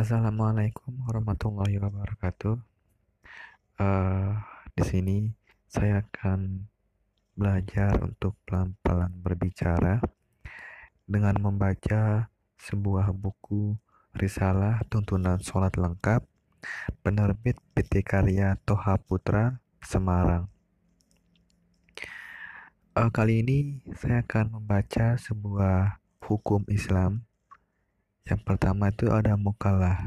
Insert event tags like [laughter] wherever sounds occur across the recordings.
Assalamualaikum warahmatullahi wabarakatuh. Uh, di sini saya akan belajar untuk pelan-pelan berbicara dengan membaca sebuah buku Risalah Tuntunan Sholat Lengkap penerbit PT Karya Toha Putra Semarang. Uh, kali ini saya akan membaca sebuah hukum Islam yang pertama itu ada mukalah.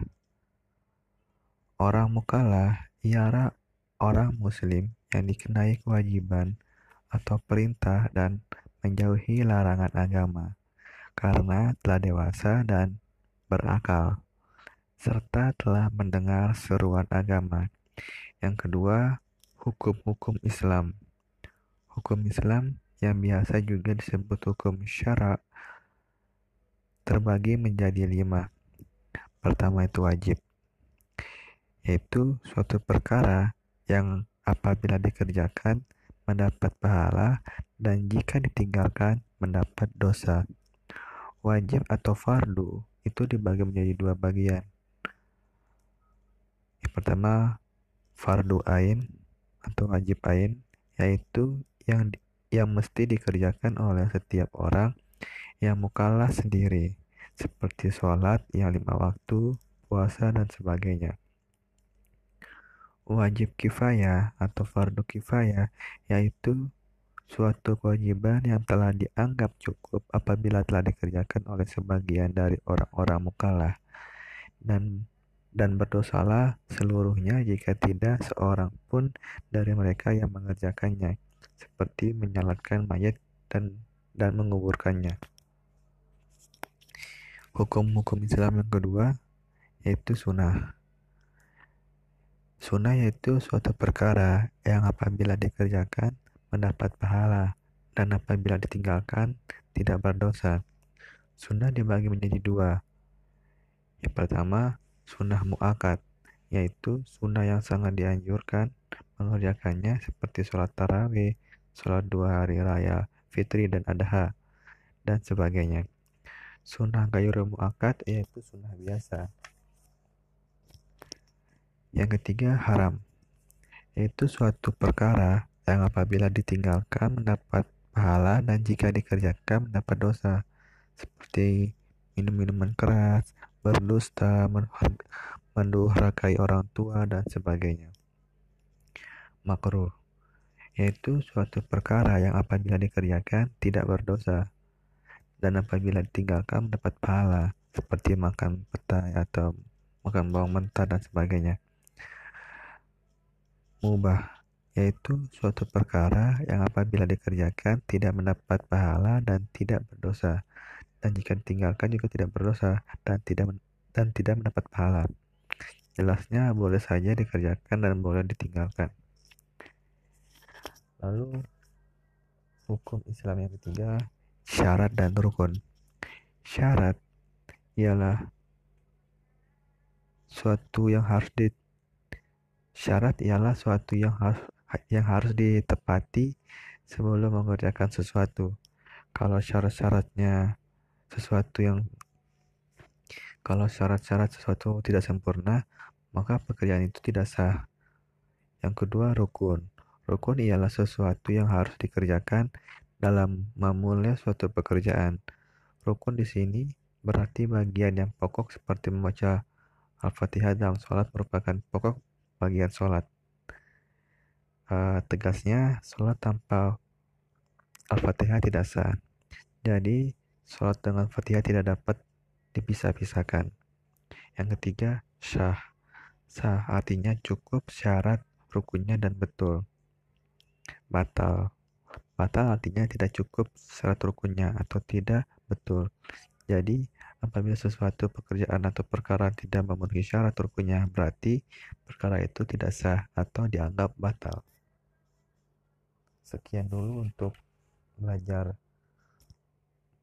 Orang mukalah ialah orang muslim yang dikenai kewajiban atau perintah dan menjauhi larangan agama karena telah dewasa dan berakal serta telah mendengar seruan agama. Yang kedua, hukum-hukum Islam. Hukum Islam yang biasa juga disebut hukum syara terbagi menjadi lima. Pertama itu wajib, yaitu suatu perkara yang apabila dikerjakan mendapat pahala dan jika ditinggalkan mendapat dosa. Wajib atau fardu itu dibagi menjadi dua bagian. Yang pertama fardu ain atau wajib ain yaitu yang yang mesti dikerjakan oleh setiap orang yang mukalah sendiri, seperti sholat yang lima waktu, puasa, dan sebagainya. Wajib kifayah atau fardu kifayah yaitu suatu kewajiban yang telah dianggap cukup apabila telah dikerjakan oleh sebagian dari orang-orang mukalah dan dan berdosalah seluruhnya jika tidak seorang pun dari mereka yang mengerjakannya seperti menyalatkan mayat dan dan menguburkannya. Hukum-hukum Islam yang kedua yaitu sunnah. Sunnah yaitu suatu perkara yang apabila dikerjakan mendapat pahala dan apabila ditinggalkan tidak berdosa. Sunnah dibagi menjadi dua. Yang pertama, sunnah mu'akad, yaitu sunnah yang sangat dianjurkan mengerjakannya seperti sholat tarawih, sholat dua hari raya, fitri dan adha, dan sebagainya. Sunnah gayur mu'akad yaitu sunnah biasa. Yang ketiga haram, yaitu suatu perkara yang apabila ditinggalkan mendapat pahala dan jika dikerjakan mendapat dosa, seperti minum minuman keras, berdusta, mendurhakai orang tua, dan sebagainya. Makruh, yaitu suatu perkara yang apabila dikerjakan tidak berdosa, dan apabila ditinggalkan mendapat pahala seperti makan petai atau makan bawang mentah dan sebagainya. Mubah yaitu suatu perkara yang apabila dikerjakan tidak mendapat pahala dan tidak berdosa dan jika ditinggalkan juga tidak berdosa dan tidak dan tidak mendapat pahala. Jelasnya boleh saja dikerjakan dan boleh ditinggalkan. Lalu hukum Islam yang ketiga syarat dan rukun. Syarat ialah suatu yang harus di syarat ialah suatu yang harus yang harus ditepati sebelum mengerjakan sesuatu. Kalau syarat-syaratnya sesuatu yang kalau syarat-syarat sesuatu tidak sempurna, maka pekerjaan itu tidak sah. Yang kedua, rukun. Rukun ialah sesuatu yang harus dikerjakan dalam memulai suatu pekerjaan. Rukun di sini berarti bagian yang pokok seperti membaca Al-Fatihah dalam sholat merupakan pokok bagian sholat. Uh, tegasnya, sholat tanpa Al-Fatihah tidak sah. Jadi, sholat dengan Fatihah tidak dapat dipisah-pisahkan. Yang ketiga, syah. Sah artinya cukup syarat rukunnya dan betul. Batal Batal artinya tidak cukup syarat rukunnya atau tidak betul. Jadi, apabila sesuatu pekerjaan atau perkara tidak memenuhi syarat rukunnya, berarti perkara itu tidak sah atau dianggap batal. Sekian dulu untuk belajar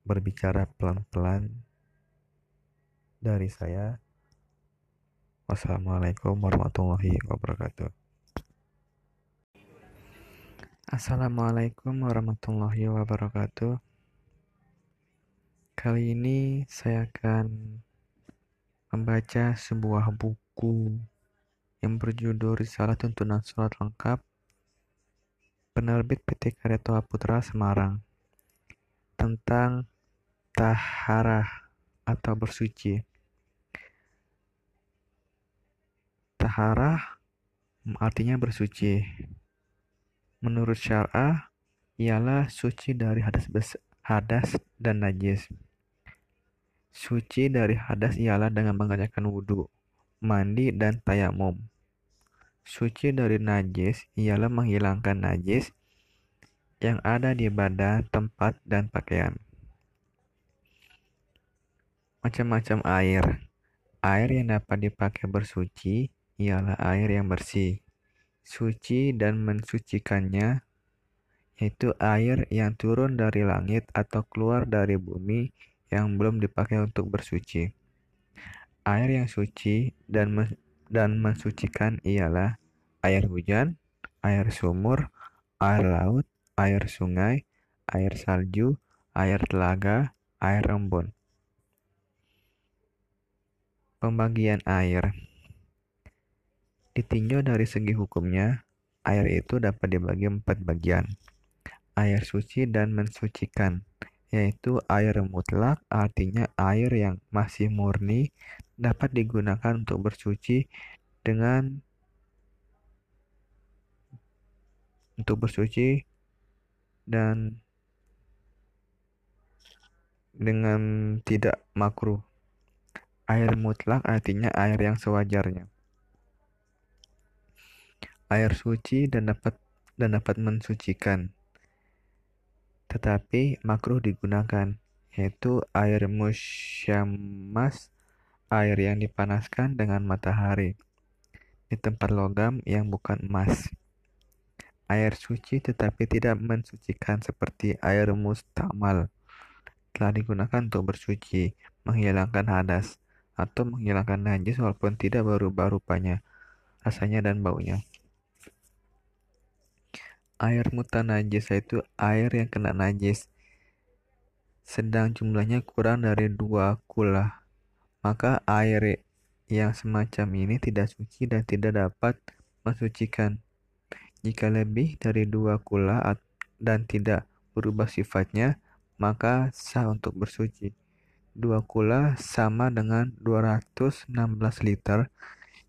berbicara pelan-pelan dari saya. Wassalamualaikum warahmatullahi wabarakatuh. Assalamualaikum warahmatullahi wabarakatuh. Kali ini saya akan membaca sebuah buku yang berjudul Risalah Tuntunan Sholat Lengkap penerbit PT Karya Toha Putra Semarang tentang taharah atau bersuci. Taharah artinya bersuci. Menurut syar'ah ialah suci dari hadas hadas dan najis. Suci dari hadas ialah dengan mengerjakan wudhu, mandi, dan tayamum. Suci dari najis ialah menghilangkan najis yang ada di badan, tempat, dan pakaian. Macam-macam air. Air yang dapat dipakai bersuci ialah air yang bersih. Suci dan mensucikannya yaitu air yang turun dari langit atau keluar dari bumi yang belum dipakai untuk bersuci. Air yang suci dan men dan mensucikan ialah air hujan, air sumur, air laut, air sungai, air salju, air telaga, air embun. Pembagian air Ditinjau dari segi hukumnya, air itu dapat dibagi empat bagian. Air suci dan mensucikan yaitu air mutlak artinya air yang masih murni dapat digunakan untuk bersuci dengan untuk bersuci dan dengan tidak makruh. Air mutlak artinya air yang sewajarnya. Air suci dan dapat dan dapat mensucikan tetapi makruh digunakan, yaitu air musyamas, air yang dipanaskan dengan matahari, di tempat logam yang bukan emas. Air suci tetapi tidak mensucikan seperti air mustamal, telah digunakan untuk bersuci, menghilangkan hadas, atau menghilangkan najis walaupun tidak berubah rupanya, rasanya dan baunya. Air mutanajis yaitu air yang kena najis, sedang jumlahnya kurang dari dua kula. Maka air yang semacam ini tidak suci dan tidak dapat mensucikan. Jika lebih dari dua kula dan tidak berubah sifatnya, maka sah untuk bersuci. Dua kula sama dengan 216 liter.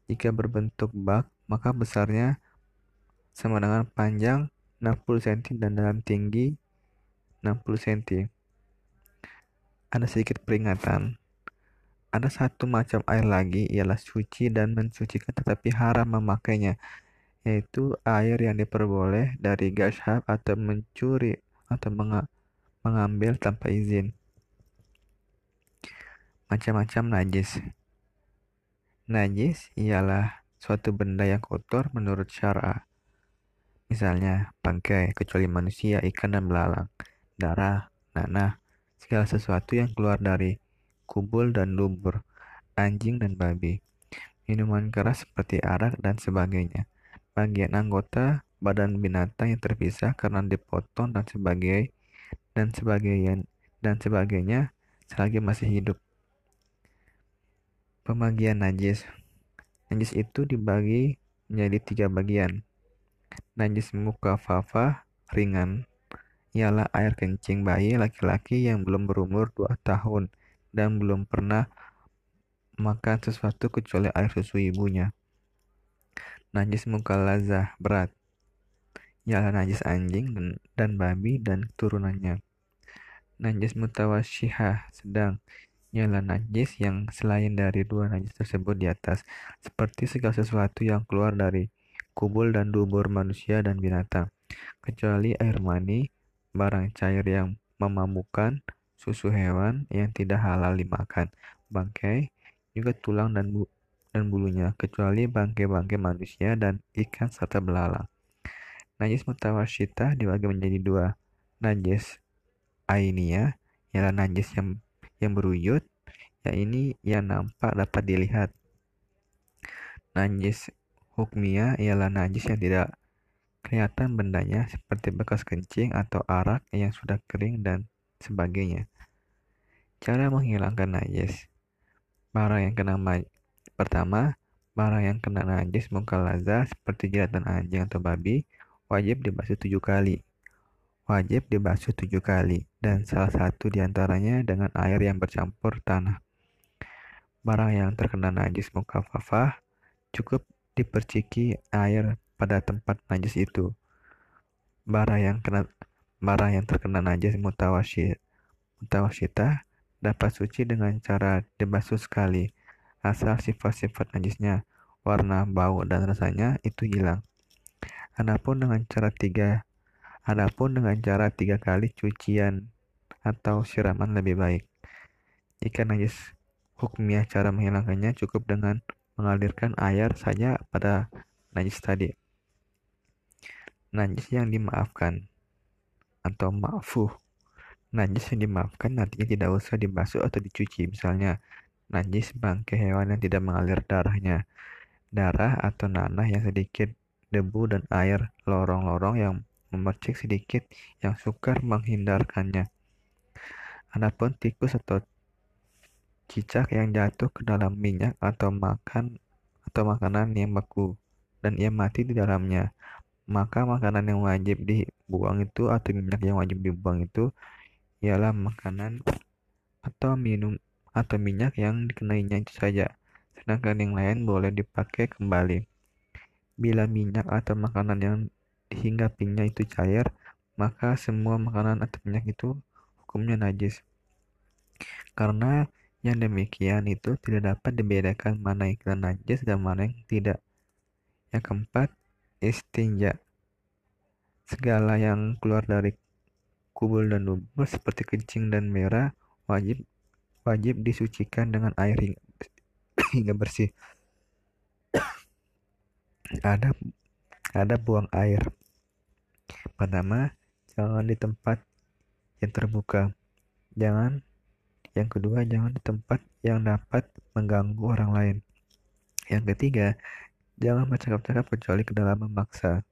Jika berbentuk bak, maka besarnya sama dengan panjang 60 cm dan dalam tinggi 60 cm. Ada sedikit peringatan. Ada satu macam air lagi ialah suci dan mensucikan tetapi haram memakainya yaitu air yang diperboleh dari gashab atau mencuri atau mengambil tanpa izin. Macam-macam najis. Najis ialah suatu benda yang kotor menurut syara Misalnya, bangkai, kecuali manusia, ikan, dan belalang, darah, nanah, segala sesuatu yang keluar dari kubul dan lubur, anjing dan babi, minuman keras seperti arak dan sebagainya, bagian anggota badan binatang yang terpisah karena dipotong dan sebagai dan sebagainya dan sebagainya selagi masih hidup. Pembagian najis. Najis itu dibagi menjadi tiga bagian, Najis muka fafa ringan ialah air kencing bayi laki-laki yang belum berumur 2 tahun dan belum pernah makan sesuatu kecuali air susu ibunya. Najis muka lazah berat ialah najis anjing dan, dan babi dan turunannya. Najis mutawasyihah sedang ialah najis yang selain dari dua najis tersebut di atas, seperti segala sesuatu yang keluar dari kubul dan dubur manusia dan binatang, kecuali air mani, barang cair yang memabukkan, susu hewan yang tidak halal dimakan, bangkai, juga tulang dan bu dan bulunya, kecuali bangkai-bangkai manusia dan ikan serta belalang. Najis mutawasyitah dibagi menjadi dua. Najis ainia ialah najis yang yang berwujud, ya ini yang nampak dapat dilihat. Najis Hukmiyah ialah najis yang tidak kelihatan bendanya seperti bekas kencing atau arak yang sudah kering dan sebagainya. Cara menghilangkan najis. Barang yang kena pertama, barang yang kena najis mukalaza seperti dan anjing atau babi wajib dibasuh tujuh kali. Wajib dibasuh tujuh kali dan salah satu di antaranya dengan air yang bercampur tanah. Barang yang terkena najis mukafafah cukup diperciki air pada tempat najis itu. Barang yang kena barang yang terkena najis mutawasyitah dapat suci dengan cara dibasuh sekali, asal sifat-sifat najisnya, warna, bau, dan rasanya itu hilang. Adapun dengan cara tiga, adapun dengan cara tiga kali cucian atau siraman lebih baik. Jika najis hukumnya cara menghilangkannya cukup dengan mengalirkan air saja pada najis tadi. Najis yang dimaafkan atau maafuh Najis yang dimaafkan nantinya tidak usah dibasuh atau dicuci. Misalnya, najis bangkai hewan yang tidak mengalir darahnya. Darah atau nanah yang sedikit debu dan air lorong-lorong yang memercik sedikit yang sukar menghindarkannya. Adapun tikus atau cicak yang jatuh ke dalam minyak atau makan atau makanan yang beku dan ia mati di dalamnya, maka makanan yang wajib dibuang itu atau minyak yang wajib dibuang itu ialah makanan atau minum atau minyak yang dikenainya itu saja, sedangkan yang lain boleh dipakai kembali. Bila minyak atau makanan yang dihinggapinya itu cair, maka semua makanan atau minyak itu hukumnya najis. Karena yang demikian itu tidak dapat dibedakan mana yang najis dan mana yang tidak. Yang keempat, istinja. Segala yang keluar dari kubul dan dubur seperti kencing dan merah wajib wajib disucikan dengan air hingga, [coughs] hingga bersih. [coughs] ada ada buang air. Pertama, jangan di tempat yang terbuka. Jangan yang kedua, jangan di tempat yang dapat mengganggu orang lain. Yang ketiga, jangan bercakap-cakap kecuali ke dalam memaksa.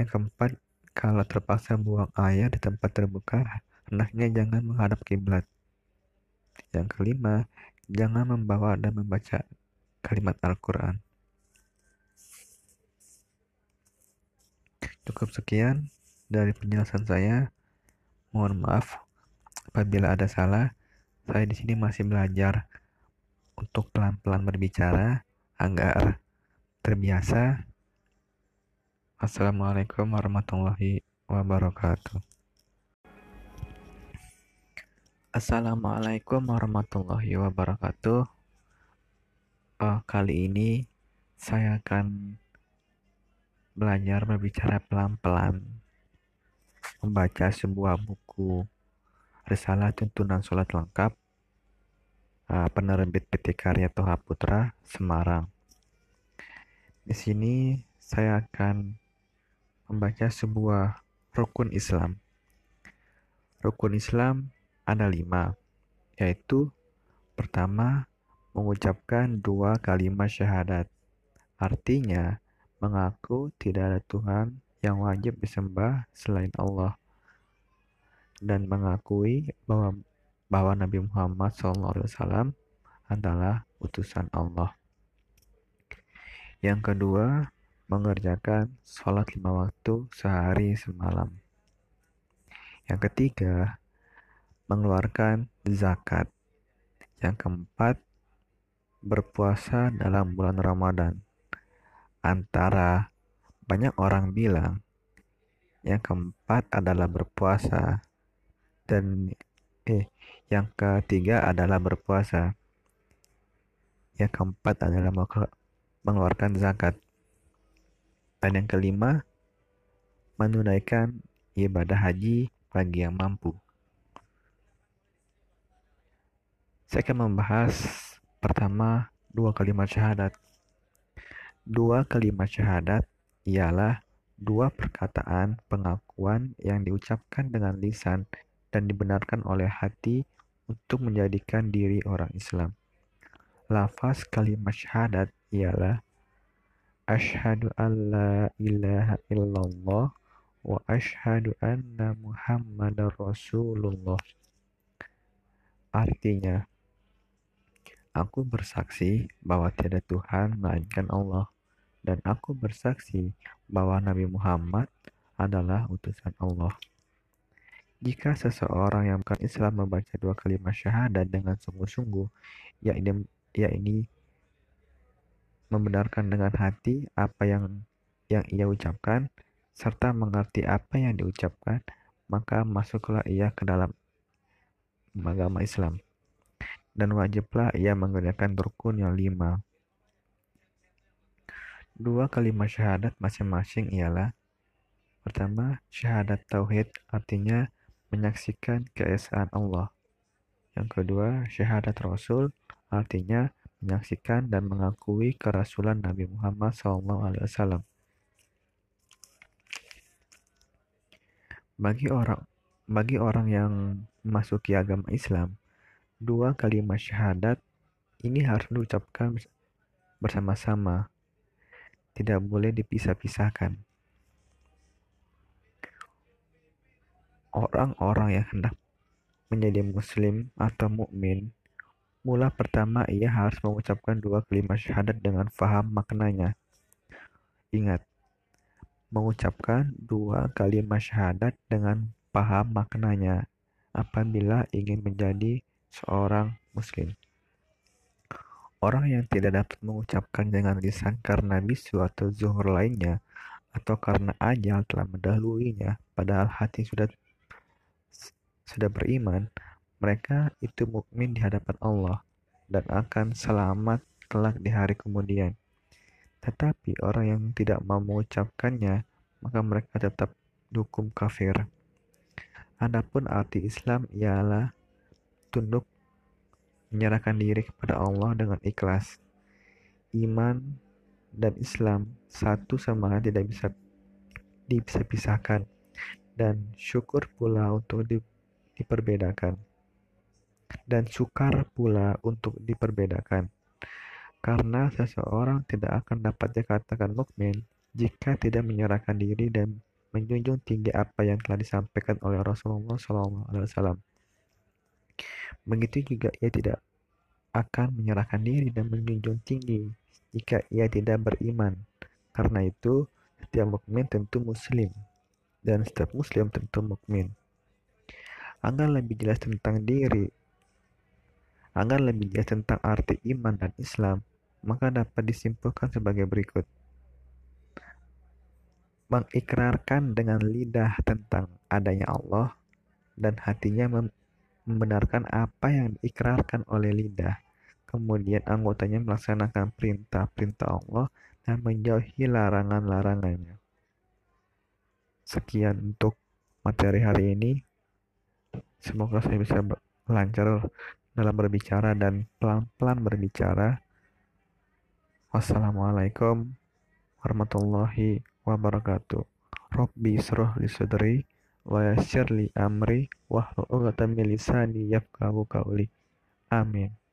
Yang keempat, kalau terpaksa buang air di tempat terbuka, hendaknya jangan menghadap kiblat. Yang kelima, jangan membawa dan membaca kalimat Al-Quran. Cukup sekian dari penjelasan saya. Mohon maaf apabila ada salah. Saya di sini masih belajar untuk pelan-pelan berbicara agar terbiasa Assalamualaikum warahmatullahi wabarakatuh. Assalamualaikum warahmatullahi wabarakatuh. Uh, kali ini saya akan belajar berbicara pelan-pelan, membaca sebuah buku Risalah Tuntunan Sholat Lengkap, uh, penerbit PT Karya Toha Putra, Semarang. Di sini saya akan membaca sebuah rukun Islam. Rukun Islam ada lima, yaitu pertama, mengucapkan dua kalimat syahadat. Artinya, mengaku tidak ada Tuhan yang wajib disembah selain Allah dan mengakui bahwa bahwa Nabi Muhammad SAW adalah utusan Allah. Yang kedua, mengerjakan sholat lima waktu sehari semalam. Yang ketiga, mengeluarkan zakat. Yang keempat, berpuasa dalam bulan Ramadan. Antara banyak orang bilang yang keempat adalah berpuasa dan eh yang ketiga adalah berpuasa. Yang keempat adalah mengeluarkan zakat. Dan yang kelima, menunaikan ibadah haji bagi yang mampu. Saya akan membahas pertama dua kalimat syahadat. Dua kalimat syahadat ialah dua perkataan pengakuan yang diucapkan dengan lisan dan dibenarkan oleh hati untuk menjadikan diri orang Islam. Lafaz kalimat syahadat ialah Ashhadu an la ilaha illallah wa ashhadu anna Muhammadar Rasulullah. Artinya, Aku bersaksi bahwa tiada Tuhan melainkan Allah, dan aku bersaksi bahwa Nabi Muhammad adalah utusan Allah. Jika seseorang yang bukan Islam membaca dua kalimat syahadat dengan sungguh-sungguh, yakni, yakni membenarkan dengan hati apa yang yang ia ucapkan serta mengerti apa yang diucapkan, maka masuklah ia ke dalam agama Islam dan wajiblah ia menggunakan rukun yang lima. Dua kalimat syahadat masing-masing ialah Pertama, syahadat tauhid artinya menyaksikan keesaan Allah. Yang kedua, syahadat rasul artinya menyaksikan dan mengakui kerasulan Nabi Muhammad SAW. Bagi orang bagi orang yang memasuki agama Islam, Dua kalimat syahadat ini harus diucapkan bersama-sama, tidak boleh dipisah-pisahkan. Orang-orang yang hendak menjadi muslim atau mukmin, mula pertama ia harus mengucapkan dua kalimat syahadat dengan faham maknanya. Ingat, mengucapkan dua kalimat syahadat dengan paham maknanya apabila ingin menjadi seorang muslim. Orang yang tidak dapat mengucapkan dengan lisan karena bisu atau zuhur lainnya, atau karena ajal telah mendahuluinya, padahal hati sudah sudah beriman, mereka itu mukmin di hadapan Allah dan akan selamat kelak di hari kemudian. Tetapi orang yang tidak mau mengucapkannya, maka mereka tetap dihukum kafir. Adapun arti Islam ialah tunduk menyerahkan diri kepada Allah dengan ikhlas. Iman dan Islam satu sama tidak bisa dipisah-pisahkan dan syukur pula untuk di, diperbedakan dan sukar pula untuk diperbedakan karena seseorang tidak akan dapat dikatakan mukmin jika tidak menyerahkan diri dan menjunjung tinggi apa yang telah disampaikan oleh Rasulullah SAW. Begitu juga ia tidak akan menyerahkan diri dan menjunjung tinggi jika ia tidak beriman. Karena itu, setiap mukmin tentu muslim dan setiap muslim tentu mukmin. Agar lebih jelas tentang diri, agar lebih jelas tentang arti iman dan Islam, maka dapat disimpulkan sebagai berikut. Mengikrarkan dengan lidah tentang adanya Allah dan hatinya membenarkan apa yang diikrarkan oleh lidah. Kemudian anggotanya melaksanakan perintah-perintah Allah dan menjauhi larangan-larangannya. Sekian untuk materi hari ini. Semoga saya bisa lancar dalam berbicara dan pelan-pelan berbicara. Wassalamualaikum warahmatullahi wabarakatuh. Robbi sroh li sudri wa li amri qawli. Amin.